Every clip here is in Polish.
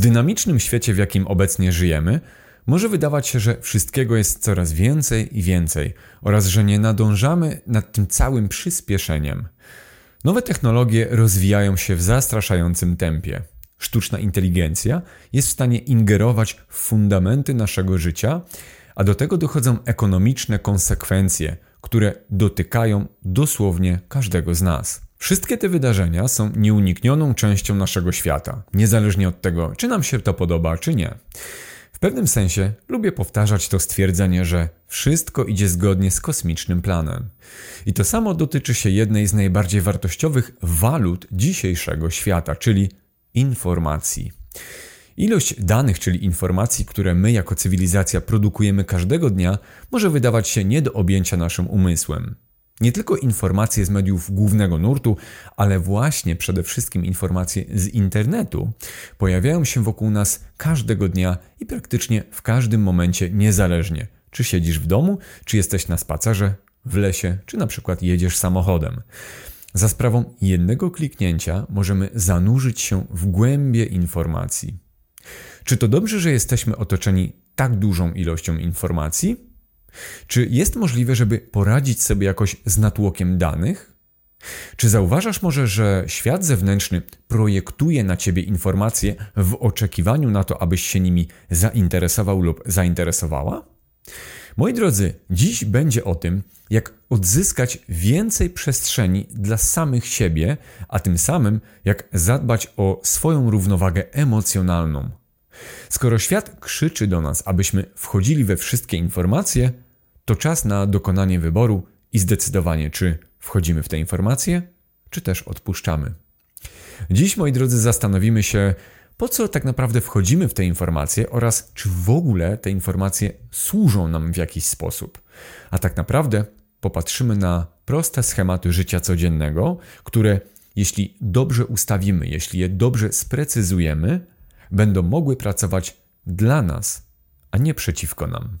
dynamicznym świecie, w jakim obecnie żyjemy, może wydawać się, że wszystkiego jest coraz więcej i więcej oraz że nie nadążamy nad tym całym przyspieszeniem. Nowe technologie rozwijają się w zastraszającym tempie. Sztuczna inteligencja jest w stanie ingerować w fundamenty naszego życia, a do tego dochodzą ekonomiczne konsekwencje, które dotykają dosłownie każdego z nas. Wszystkie te wydarzenia są nieuniknioną częścią naszego świata, niezależnie od tego, czy nam się to podoba, czy nie. W pewnym sensie lubię powtarzać to stwierdzenie, że wszystko idzie zgodnie z kosmicznym planem. I to samo dotyczy się jednej z najbardziej wartościowych walut dzisiejszego świata, czyli informacji. Ilość danych, czyli informacji, które my jako cywilizacja produkujemy każdego dnia, może wydawać się nie do objęcia naszym umysłem. Nie tylko informacje z mediów głównego nurtu, ale właśnie przede wszystkim informacje z internetu pojawiają się wokół nas każdego dnia i praktycznie w każdym momencie niezależnie. Czy siedzisz w domu, czy jesteś na spacerze, w lesie, czy na przykład jedziesz samochodem. Za sprawą jednego kliknięcia możemy zanurzyć się w głębie informacji. Czy to dobrze, że jesteśmy otoczeni tak dużą ilością informacji? Czy jest możliwe, żeby poradzić sobie jakoś z natłokiem danych? Czy zauważasz może, że świat zewnętrzny projektuje na ciebie informacje w oczekiwaniu na to, abyś się nimi zainteresował lub zainteresowała? Moi drodzy, dziś będzie o tym, jak odzyskać więcej przestrzeni dla samych siebie, a tym samym jak zadbać o swoją równowagę emocjonalną. Skoro świat krzyczy do nas, abyśmy wchodzili we wszystkie informacje, to czas na dokonanie wyboru i zdecydowanie, czy wchodzimy w te informacje, czy też odpuszczamy. Dziś, moi drodzy, zastanowimy się, po co tak naprawdę wchodzimy w te informacje oraz czy w ogóle te informacje służą nam w jakiś sposób. A tak naprawdę popatrzymy na proste schematy życia codziennego, które jeśli dobrze ustawimy, jeśli je dobrze sprecyzujemy, będą mogły pracować dla nas, a nie przeciwko nam.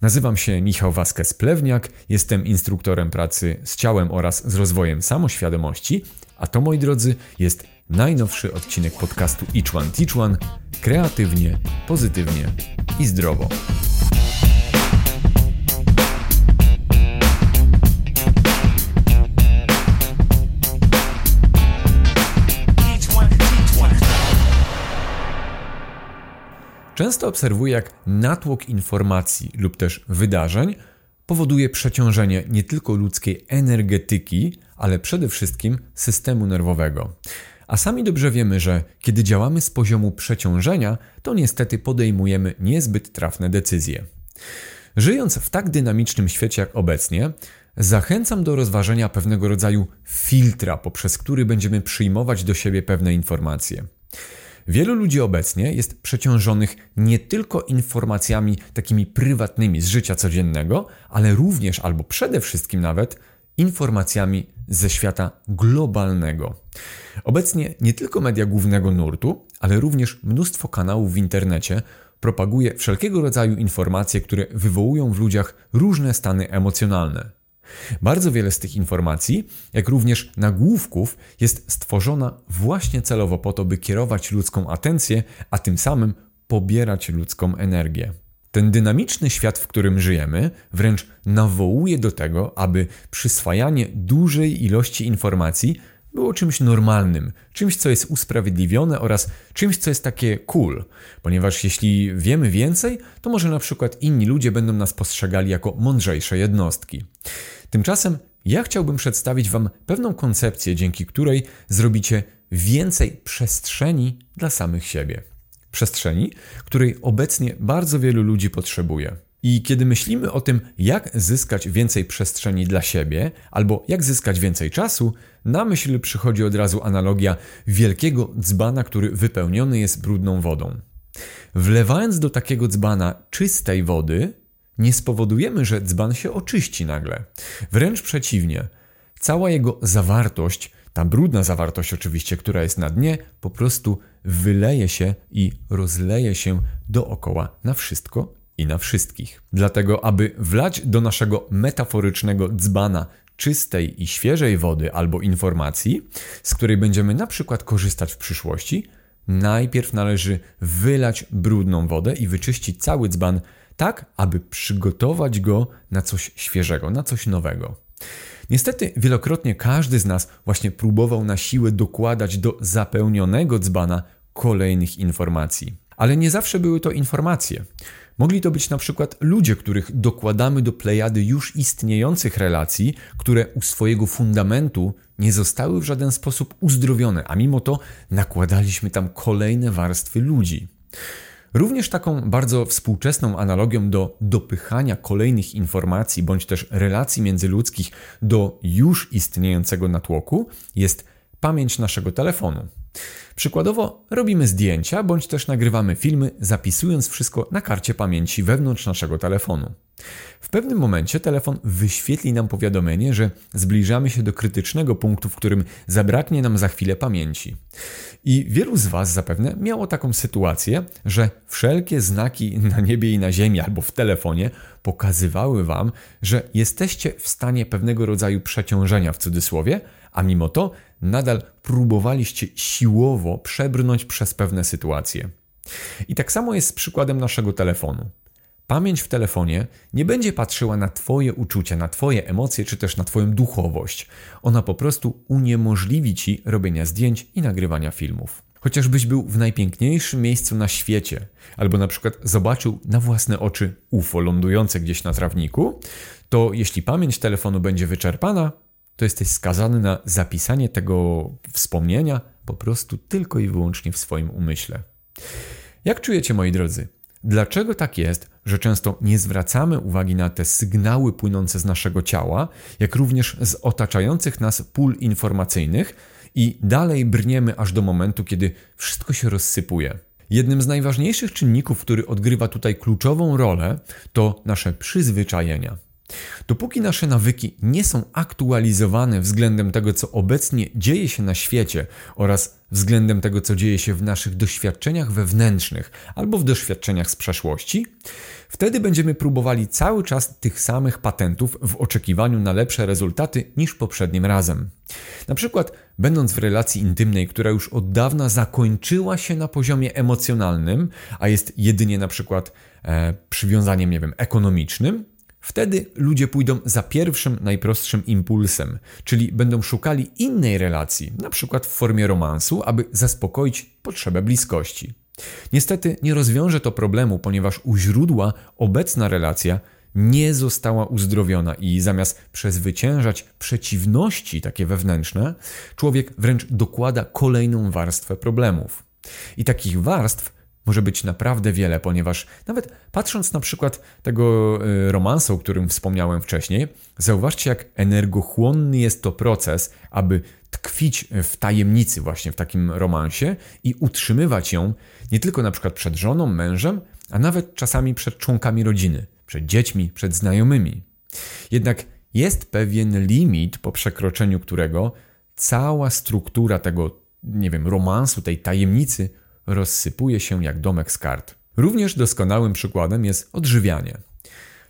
Nazywam się Michał Waskes-Plewniak, jestem instruktorem pracy z ciałem oraz z rozwojem samoświadomości, a to, moi drodzy, jest najnowszy odcinek podcastu Teach One kreatywnie, pozytywnie i zdrowo. Często obserwuję, jak natłok informacji lub też wydarzeń powoduje przeciążenie nie tylko ludzkiej energetyki, ale przede wszystkim systemu nerwowego. A sami dobrze wiemy, że kiedy działamy z poziomu przeciążenia, to niestety podejmujemy niezbyt trafne decyzje. Żyjąc w tak dynamicznym świecie jak obecnie, zachęcam do rozważenia pewnego rodzaju filtra, poprzez który będziemy przyjmować do siebie pewne informacje. Wielu ludzi obecnie jest przeciążonych nie tylko informacjami takimi prywatnymi z życia codziennego, ale również albo przede wszystkim nawet informacjami ze świata globalnego. Obecnie nie tylko media głównego nurtu, ale również mnóstwo kanałów w internecie propaguje wszelkiego rodzaju informacje, które wywołują w ludziach różne stany emocjonalne. Bardzo wiele z tych informacji, jak również nagłówków, jest stworzona właśnie celowo po to, by kierować ludzką atencję, a tym samym pobierać ludzką energię. Ten dynamiczny świat, w którym żyjemy, wręcz nawołuje do tego, aby przyswajanie dużej ilości informacji było czymś normalnym, czymś, co jest usprawiedliwione oraz czymś, co jest takie cool, ponieważ jeśli wiemy więcej, to może na przykład inni ludzie będą nas postrzegali jako mądrzejsze jednostki. Tymczasem ja chciałbym przedstawić Wam pewną koncepcję, dzięki której zrobicie więcej przestrzeni dla samych siebie. Przestrzeni, której obecnie bardzo wielu ludzi potrzebuje. I kiedy myślimy o tym, jak zyskać więcej przestrzeni dla siebie, albo jak zyskać więcej czasu, na myśl przychodzi od razu analogia wielkiego dzbana, który wypełniony jest brudną wodą. Wlewając do takiego dzbana czystej wody, nie spowodujemy, że dzban się oczyści nagle. Wręcz przeciwnie, cała jego zawartość, ta brudna zawartość oczywiście, która jest na dnie, po prostu wyleje się i rozleje się dookoła na wszystko i na wszystkich. Dlatego, aby wlać do naszego metaforycznego dzbana czystej i świeżej wody albo informacji, z której będziemy na przykład korzystać w przyszłości, najpierw należy wylać brudną wodę i wyczyścić cały dzban, tak aby przygotować go na coś świeżego, na coś nowego. Niestety, wielokrotnie każdy z nas właśnie próbował na siłę dokładać do zapełnionego dzbana kolejnych informacji. Ale nie zawsze były to informacje. Mogli to być na przykład ludzie, których dokładamy do plejady już istniejących relacji, które u swojego fundamentu nie zostały w żaden sposób uzdrowione, a mimo to nakładaliśmy tam kolejne warstwy ludzi. Również taką bardzo współczesną analogią do dopychania kolejnych informacji bądź też relacji międzyludzkich do już istniejącego natłoku jest pamięć naszego telefonu. Przykładowo robimy zdjęcia bądź też nagrywamy filmy, zapisując wszystko na karcie pamięci wewnątrz naszego telefonu. W pewnym momencie telefon wyświetli nam powiadomienie, że zbliżamy się do krytycznego punktu, w którym zabraknie nam za chwilę pamięci. I wielu z Was zapewne miało taką sytuację, że wszelkie znaki na niebie i na ziemi albo w telefonie pokazywały Wam, że jesteście w stanie pewnego rodzaju przeciążenia w cudzysłowie, a mimo to nadal próbowaliście siłowo przebrnąć przez pewne sytuacje. I tak samo jest z przykładem naszego telefonu. Pamięć w telefonie nie będzie patrzyła na Twoje uczucia, na Twoje emocje, czy też na Twoją duchowość. Ona po prostu uniemożliwi Ci robienia zdjęć i nagrywania filmów. Chociażbyś był w najpiękniejszym miejscu na świecie, albo na przykład zobaczył na własne oczy UFO lądujące gdzieś na trawniku, to jeśli pamięć telefonu będzie wyczerpana, to jesteś skazany na zapisanie tego wspomnienia po prostu tylko i wyłącznie w swoim umyśle. Jak czujecie, moi drodzy? Dlaczego tak jest, że często nie zwracamy uwagi na te sygnały płynące z naszego ciała, jak również z otaczających nas pól informacyjnych i dalej brniemy aż do momentu, kiedy wszystko się rozsypuje? Jednym z najważniejszych czynników, który odgrywa tutaj kluczową rolę, to nasze przyzwyczajenia. Dopóki nasze nawyki nie są aktualizowane względem tego, co obecnie dzieje się na świecie oraz względem tego, co dzieje się w naszych doświadczeniach wewnętrznych albo w doświadczeniach z przeszłości, wtedy będziemy próbowali cały czas tych samych patentów w oczekiwaniu na lepsze rezultaty niż poprzednim razem. Na przykład, będąc w relacji intymnej, która już od dawna zakończyła się na poziomie emocjonalnym, a jest jedynie na przykład e, przywiązaniem, nie wiem, ekonomicznym, Wtedy ludzie pójdą za pierwszym, najprostszym impulsem, czyli będą szukali innej relacji, na przykład w formie romansu, aby zaspokoić potrzebę bliskości. Niestety nie rozwiąże to problemu, ponieważ u źródła obecna relacja nie została uzdrowiona i zamiast przezwyciężać przeciwności takie wewnętrzne, człowiek wręcz dokłada kolejną warstwę problemów. I takich warstw może być naprawdę wiele, ponieważ nawet patrząc na przykład tego y, romansu, o którym wspomniałem wcześniej, zauważcie, jak energochłonny jest to proces, aby tkwić w tajemnicy, właśnie w takim romansie i utrzymywać ją nie tylko na przykład przed żoną, mężem, a nawet czasami przed członkami rodziny, przed dziećmi, przed znajomymi. Jednak jest pewien limit, po przekroczeniu którego cała struktura tego, nie wiem, romansu, tej tajemnicy rozsypuje się jak domek z kart. Również doskonałym przykładem jest odżywianie.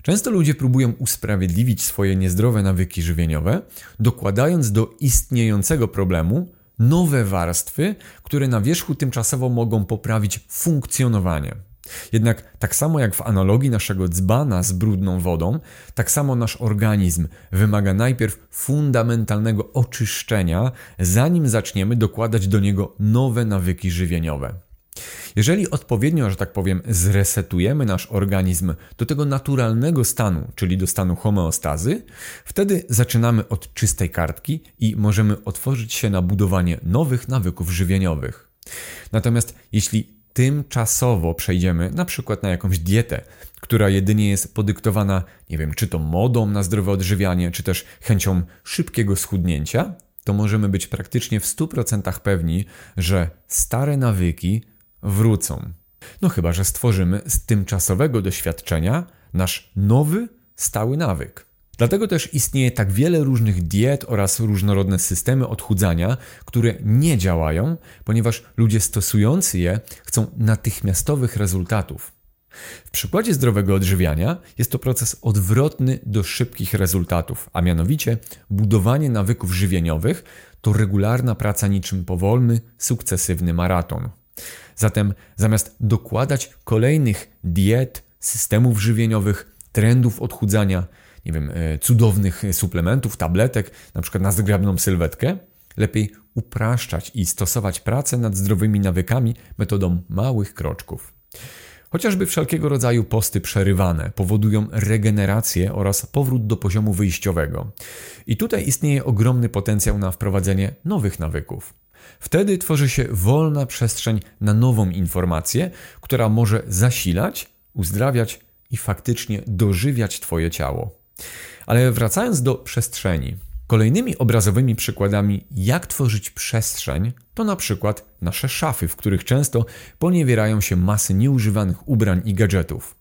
Często ludzie próbują usprawiedliwić swoje niezdrowe nawyki żywieniowe, dokładając do istniejącego problemu nowe warstwy, które na wierzchu tymczasowo mogą poprawić funkcjonowanie. Jednak tak samo jak w analogii naszego dzbana z brudną wodą, tak samo nasz organizm wymaga najpierw fundamentalnego oczyszczenia, zanim zaczniemy dokładać do niego nowe nawyki żywieniowe. Jeżeli odpowiednio, że tak powiem, zresetujemy nasz organizm do tego naturalnego stanu, czyli do stanu homeostazy, wtedy zaczynamy od czystej kartki i możemy otworzyć się na budowanie nowych nawyków żywieniowych. Natomiast jeśli tymczasowo przejdziemy na przykład na jakąś dietę, która jedynie jest podyktowana, nie wiem, czy to modą na zdrowe odżywianie, czy też chęcią szybkiego schudnięcia, to możemy być praktycznie w 100% pewni, że stare nawyki wrócą. No chyba, że stworzymy z tymczasowego doświadczenia nasz nowy, stały nawyk. Dlatego też istnieje tak wiele różnych diet oraz różnorodne systemy odchudzania, które nie działają, ponieważ ludzie stosujący je chcą natychmiastowych rezultatów. W przykładzie zdrowego odżywiania jest to proces odwrotny do szybkich rezultatów, a mianowicie budowanie nawyków żywieniowych to regularna praca niczym powolny, sukcesywny maraton. Zatem zamiast dokładać kolejnych diet, systemów żywieniowych, trendów odchudzania, nie wiem, e, cudownych suplementów, tabletek, na przykład na zgrabną sylwetkę, lepiej upraszczać i stosować pracę nad zdrowymi nawykami metodą małych kroczków. Chociażby wszelkiego rodzaju posty przerywane powodują regenerację oraz powrót do poziomu wyjściowego. I tutaj istnieje ogromny potencjał na wprowadzenie nowych nawyków. Wtedy tworzy się wolna przestrzeń na nową informację, która może zasilać, uzdrawiać i faktycznie dożywiać Twoje ciało. Ale wracając do przestrzeni. Kolejnymi obrazowymi przykładami, jak tworzyć przestrzeń, to na przykład nasze szafy, w których często poniewierają się masy nieużywanych ubrań i gadżetów.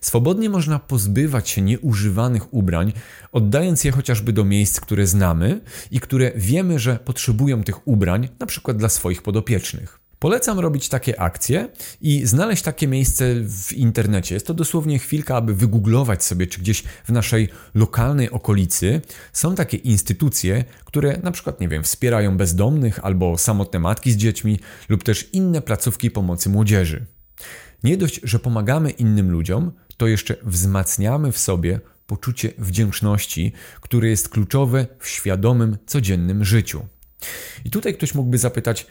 Swobodnie można pozbywać się nieużywanych ubrań, oddając je chociażby do miejsc, które znamy i które wiemy, że potrzebują tych ubrań, na przykład dla swoich podopiecznych. Polecam robić takie akcje i znaleźć takie miejsce w internecie. Jest to dosłownie chwilka, aby wygooglować sobie, czy gdzieś w naszej lokalnej okolicy są takie instytucje, które na przykład, nie wiem, wspierają bezdomnych albo samotne matki z dziećmi lub też inne placówki pomocy młodzieży. Nie dość, że pomagamy innym ludziom, to jeszcze wzmacniamy w sobie poczucie wdzięczności, które jest kluczowe w świadomym, codziennym życiu. I tutaj ktoś mógłby zapytać,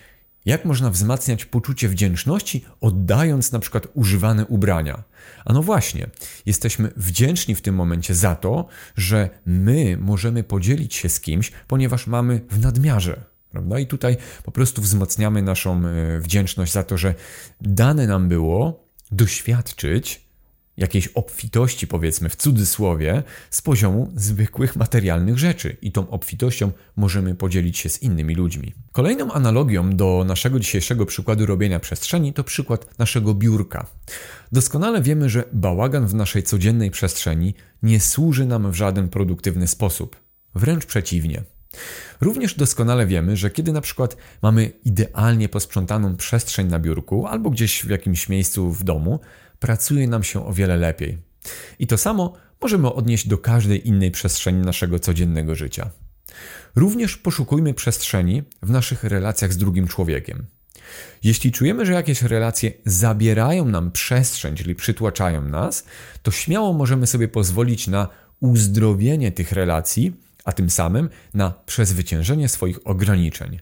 jak można wzmacniać poczucie wdzięczności, oddając na przykład używane ubrania? A no właśnie, jesteśmy wdzięczni w tym momencie za to, że my możemy podzielić się z kimś, ponieważ mamy w nadmiarze. Prawda? I tutaj po prostu wzmacniamy naszą e, wdzięczność za to, że dane nam było doświadczyć jakiejś obfitości, powiedzmy w cudzysłowie, z poziomu zwykłych materialnych rzeczy i tą obfitością możemy podzielić się z innymi ludźmi. Kolejną analogią do naszego dzisiejszego przykładu robienia przestrzeni to przykład naszego biurka. Doskonale wiemy, że bałagan w naszej codziennej przestrzeni nie służy nam w żaden produktywny sposób. Wręcz przeciwnie. Również doskonale wiemy, że kiedy na przykład mamy idealnie posprzątaną przestrzeń na biurku albo gdzieś w jakimś miejscu w domu, pracuje nam się o wiele lepiej. I to samo możemy odnieść do każdej innej przestrzeni naszego codziennego życia. Również poszukujmy przestrzeni w naszych relacjach z drugim człowiekiem. Jeśli czujemy, że jakieś relacje zabierają nam przestrzeń, czyli przytłaczają nas, to śmiało możemy sobie pozwolić na uzdrowienie tych relacji, a tym samym na przezwyciężenie swoich ograniczeń.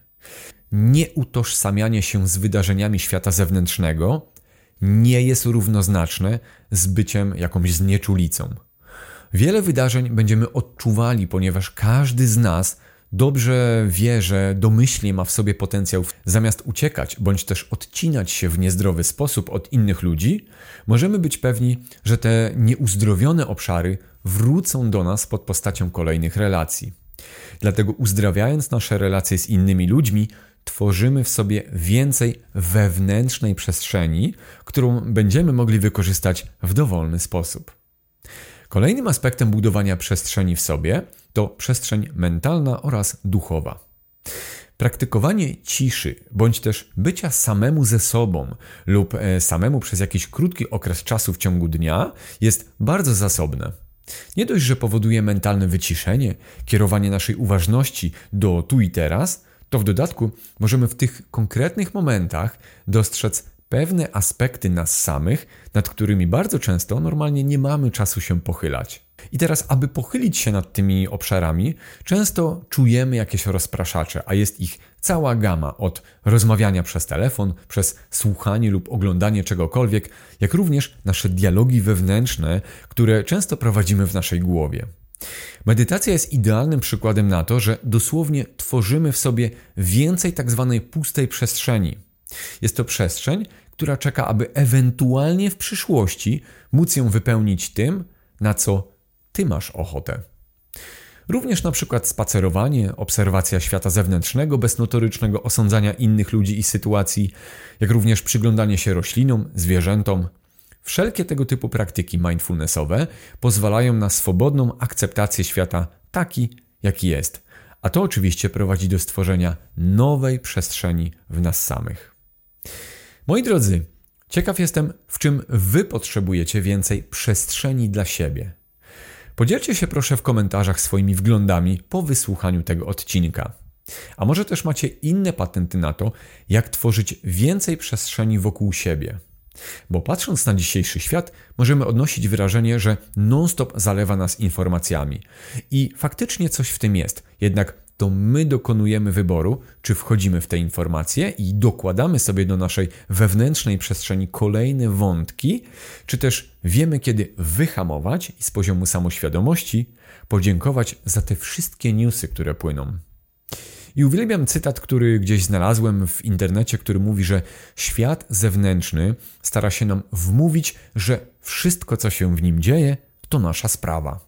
Nie utożsamianie się z wydarzeniami świata zewnętrznego nie jest równoznaczne z byciem jakąś znieczulicą. Wiele wydarzeń będziemy odczuwali, ponieważ każdy z nas dobrze wie, że domyślnie ma w sobie potencjał, zamiast uciekać bądź też odcinać się w niezdrowy sposób od innych ludzi, możemy być pewni, że te nieuzdrowione obszary wrócą do nas pod postacią kolejnych relacji. Dlatego uzdrawiając nasze relacje z innymi ludźmi, tworzymy w sobie więcej wewnętrznej przestrzeni, którą będziemy mogli wykorzystać w dowolny sposób. Kolejnym aspektem budowania przestrzeni w sobie to przestrzeń mentalna oraz duchowa. Praktykowanie ciszy, bądź też bycia samemu ze sobą lub e, samemu przez jakiś krótki okres czasu w ciągu dnia jest bardzo zasobne. Nie dość, że powoduje mentalne wyciszenie, kierowanie naszej uważności do tu i teraz, to w dodatku możemy w tych konkretnych momentach dostrzec pewne aspekty nas samych, nad którymi bardzo często normalnie nie mamy czasu się pochylać. I teraz, aby pochylić się nad tymi obszarami, często czujemy jakieś rozpraszacze, a jest ich cała gama od rozmawiania przez telefon, przez słuchanie lub oglądanie czegokolwiek, jak również nasze dialogi wewnętrzne, które często prowadzimy w naszej głowie. Medytacja jest idealnym przykładem na to, że dosłownie tworzymy w sobie więcej tak zwanej pustej przestrzeni. Jest to przestrzeń, która czeka, aby ewentualnie w przyszłości móc ją wypełnić tym, na co ty masz ochotę. Również na przykład spacerowanie, obserwacja świata zewnętrznego bez notorycznego osądzania innych ludzi i sytuacji, jak również przyglądanie się roślinom, zwierzętom, Wszelkie tego typu praktyki mindfulnessowe pozwalają na swobodną akceptację świata taki, jaki jest. A to oczywiście prowadzi do stworzenia nowej przestrzeni w nas samych. Moi drodzy, ciekaw jestem, w czym Wy potrzebujecie więcej przestrzeni dla siebie. Podzielcie się proszę w komentarzach swoimi wglądami po wysłuchaniu tego odcinka. A może też macie inne patenty na to, jak tworzyć więcej przestrzeni wokół siebie. Bo patrząc na dzisiejszy świat, możemy odnosić wrażenie, że non-stop zalewa nas informacjami. I faktycznie coś w tym jest. Jednak to my dokonujemy wyboru, czy wchodzimy w te informacje i dokładamy sobie do naszej wewnętrznej przestrzeni kolejne wątki, czy też wiemy, kiedy wyhamować i z poziomu samoświadomości podziękować za te wszystkie newsy, które płyną. I uwielbiam cytat, który gdzieś znalazłem w internecie, który mówi, że świat zewnętrzny stara się nam wmówić, że wszystko, co się w nim dzieje, to nasza sprawa.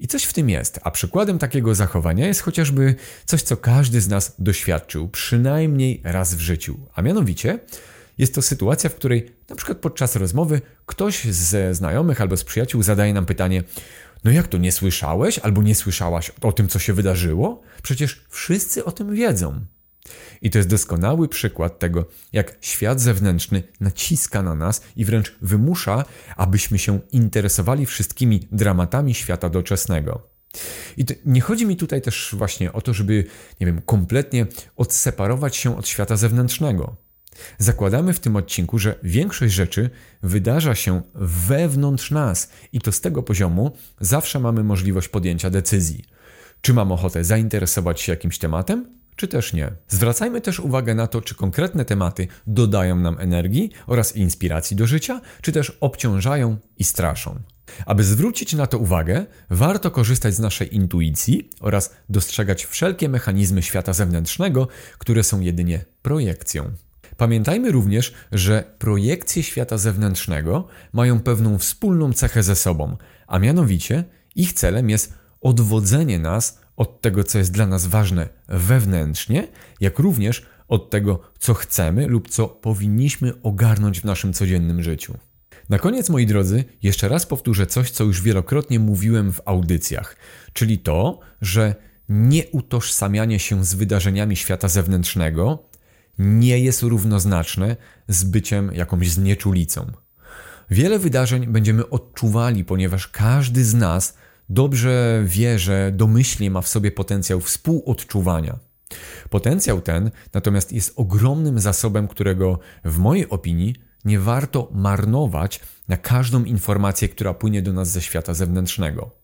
I coś w tym jest, a przykładem takiego zachowania jest chociażby coś, co każdy z nas doświadczył przynajmniej raz w życiu, a mianowicie jest to sytuacja, w której na przykład podczas rozmowy ktoś ze znajomych albo z przyjaciół zadaje nam pytanie: No jak to nie słyszałeś albo nie słyszałaś o tym, co się wydarzyło? Przecież wszyscy o tym wiedzą. I to jest doskonały przykład tego, jak świat zewnętrzny naciska na nas i wręcz wymusza, abyśmy się interesowali wszystkimi dramatami świata doczesnego. I nie chodzi mi tutaj też właśnie o to, żeby, nie wiem, kompletnie odseparować się od świata zewnętrznego. Zakładamy w tym odcinku, że większość rzeczy wydarza się wewnątrz nas i to z tego poziomu zawsze mamy możliwość podjęcia decyzji. Czy mam ochotę zainteresować się jakimś tematem, czy też nie. Zwracajmy też uwagę na to, czy konkretne tematy dodają nam energii oraz inspiracji do życia, czy też obciążają i straszą. Aby zwrócić na to uwagę, warto korzystać z naszej intuicji oraz dostrzegać wszelkie mechanizmy świata zewnętrznego, które są jedynie projekcją. Pamiętajmy również, że projekcje świata zewnętrznego mają pewną wspólną cechę ze sobą, a mianowicie ich celem jest odwodzenie nas od tego, co jest dla nas ważne wewnętrznie, jak również od tego, co chcemy lub co powinniśmy ogarnąć w naszym codziennym życiu. Na koniec, moi drodzy, jeszcze raz powtórzę coś, co już wielokrotnie mówiłem w audycjach, czyli to, że nieutożsamianie się z wydarzeniami świata zewnętrznego nie jest równoznaczne z byciem jakąś znieczulicą. Wiele wydarzeń będziemy odczuwali, ponieważ każdy z nas dobrze wie, że domyślnie ma w sobie potencjał współodczuwania. Potencjał ten natomiast jest ogromnym zasobem, którego w mojej opinii nie warto marnować na każdą informację, która płynie do nas ze świata zewnętrznego.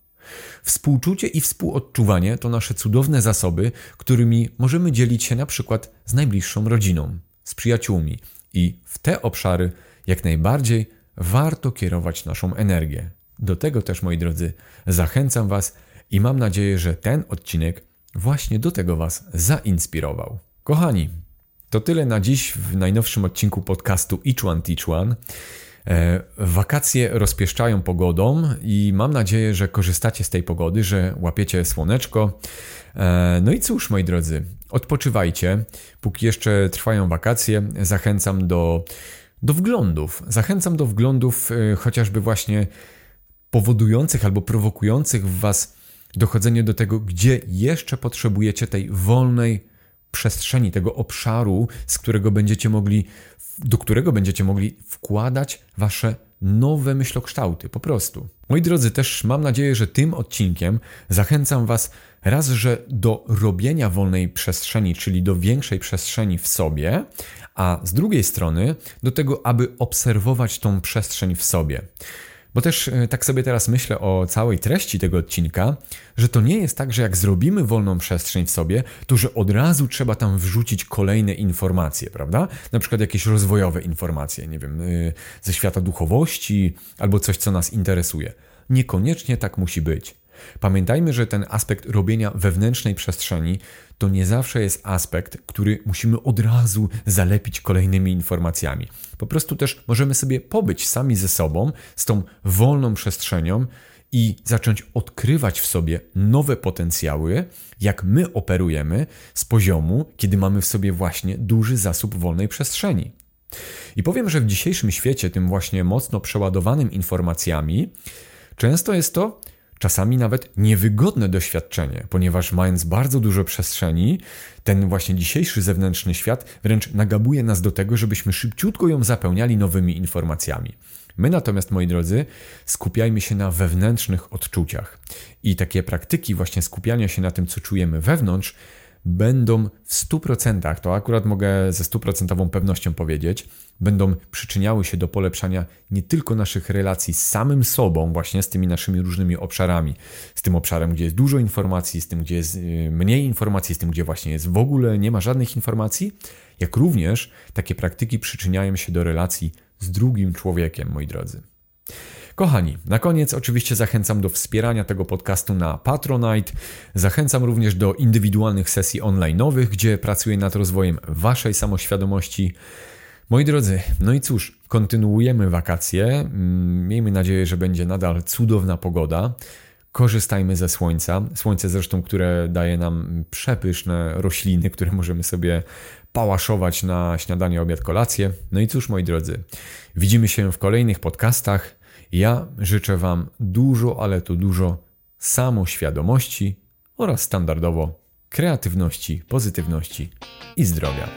Współczucie i współodczuwanie to nasze cudowne zasoby, którymi możemy dzielić się na przykład z najbliższą rodziną, z przyjaciółmi i w te obszary jak najbardziej warto kierować naszą energię. Do tego też, moi drodzy, zachęcam Was i mam nadzieję, że ten odcinek właśnie do tego Was zainspirował. Kochani, to tyle na dziś w najnowszym odcinku podcastu Each One Teach One. E, wakacje rozpieszczają pogodą i mam nadzieję, że korzystacie z tej pogody, że łapiecie słoneczko. E, no i cóż, moi drodzy, odpoczywajcie. Póki jeszcze trwają wakacje, zachęcam do, do wglądów. Zachęcam do wglądów e, chociażby właśnie powodujących albo prowokujących w Was dochodzenie do tego, gdzie jeszcze potrzebujecie tej wolnej przestrzeni, tego obszaru, z którego będziecie mogli, do którego będziecie mogli wkładać Wasze nowe myślokształty, po prostu. Moi drodzy, też mam nadzieję, że tym odcinkiem zachęcam Was raz, że do robienia wolnej przestrzeni, czyli do większej przestrzeni w sobie, a z drugiej strony do tego, aby obserwować tą przestrzeń w sobie. Bo też e, tak sobie teraz myślę o całej treści tego odcinka, że to nie jest tak, że jak zrobimy wolną przestrzeń w sobie, to że od razu trzeba tam wrzucić kolejne informacje, prawda? Na przykład jakieś rozwojowe informacje, nie wiem, e, ze świata duchowości albo coś, co nas interesuje. Niekoniecznie tak musi być. Pamiętajmy, że ten aspekt robienia wewnętrznej przestrzeni to nie zawsze jest aspekt, który musimy od razu zalepić kolejnymi informacjami. Po prostu też możemy sobie pobyć sami ze sobą, z tą wolną przestrzenią i zacząć odkrywać w sobie nowe potencjały, jak my operujemy z poziomu, kiedy mamy w sobie właśnie duży zasób wolnej przestrzeni. I powiem, że w dzisiejszym świecie, tym właśnie mocno przeładowanym informacjami, często jest to czasami nawet niewygodne doświadczenie, ponieważ mając bardzo dużo przestrzeni, ten właśnie dzisiejszy zewnętrzny świat wręcz nagabuje nas do tego, żebyśmy szybciutko ją zapełniali nowymi informacjami. My natomiast, moi drodzy, skupiajmy się na wewnętrznych odczuciach. I takie praktyki właśnie skupiania się na tym, co czujemy wewnątrz, będą w 100%, to akurat mogę ze stuprocentową pewnością powiedzieć, będą przyczyniały się do polepszania nie tylko naszych relacji z samym sobą, właśnie z tymi naszymi różnymi obszarami, z tym obszarem, gdzie jest dużo informacji, z tym, gdzie jest y, mniej informacji, z tym, gdzie właśnie jest w ogóle nie ma żadnych informacji, jak również takie praktyki przyczyniają się do relacji z drugim człowiekiem, moi drodzy. Kochani, na koniec oczywiście zachęcam do wspierania tego podcastu na Patronite. Zachęcam również do indywidualnych sesji online'owych, gdzie pracuję nad rozwojem waszej samoświadomości. Moi drodzy, no i cóż, kontynuujemy wakacje. Mm, miejmy nadzieję, że będzie nadal cudowna pogoda. Korzystajmy ze słońca. Słońce zresztą, które daje nam przepyszne rośliny, które możemy sobie pałaszować na śniadanie, obiad, kolację. No i cóż, moi drodzy, widzimy się w kolejnych podcastach. Ja życzę Wam dużo, ale to dużo samoświadomości oraz standardowo kreatywności, pozytywności i zdrowia.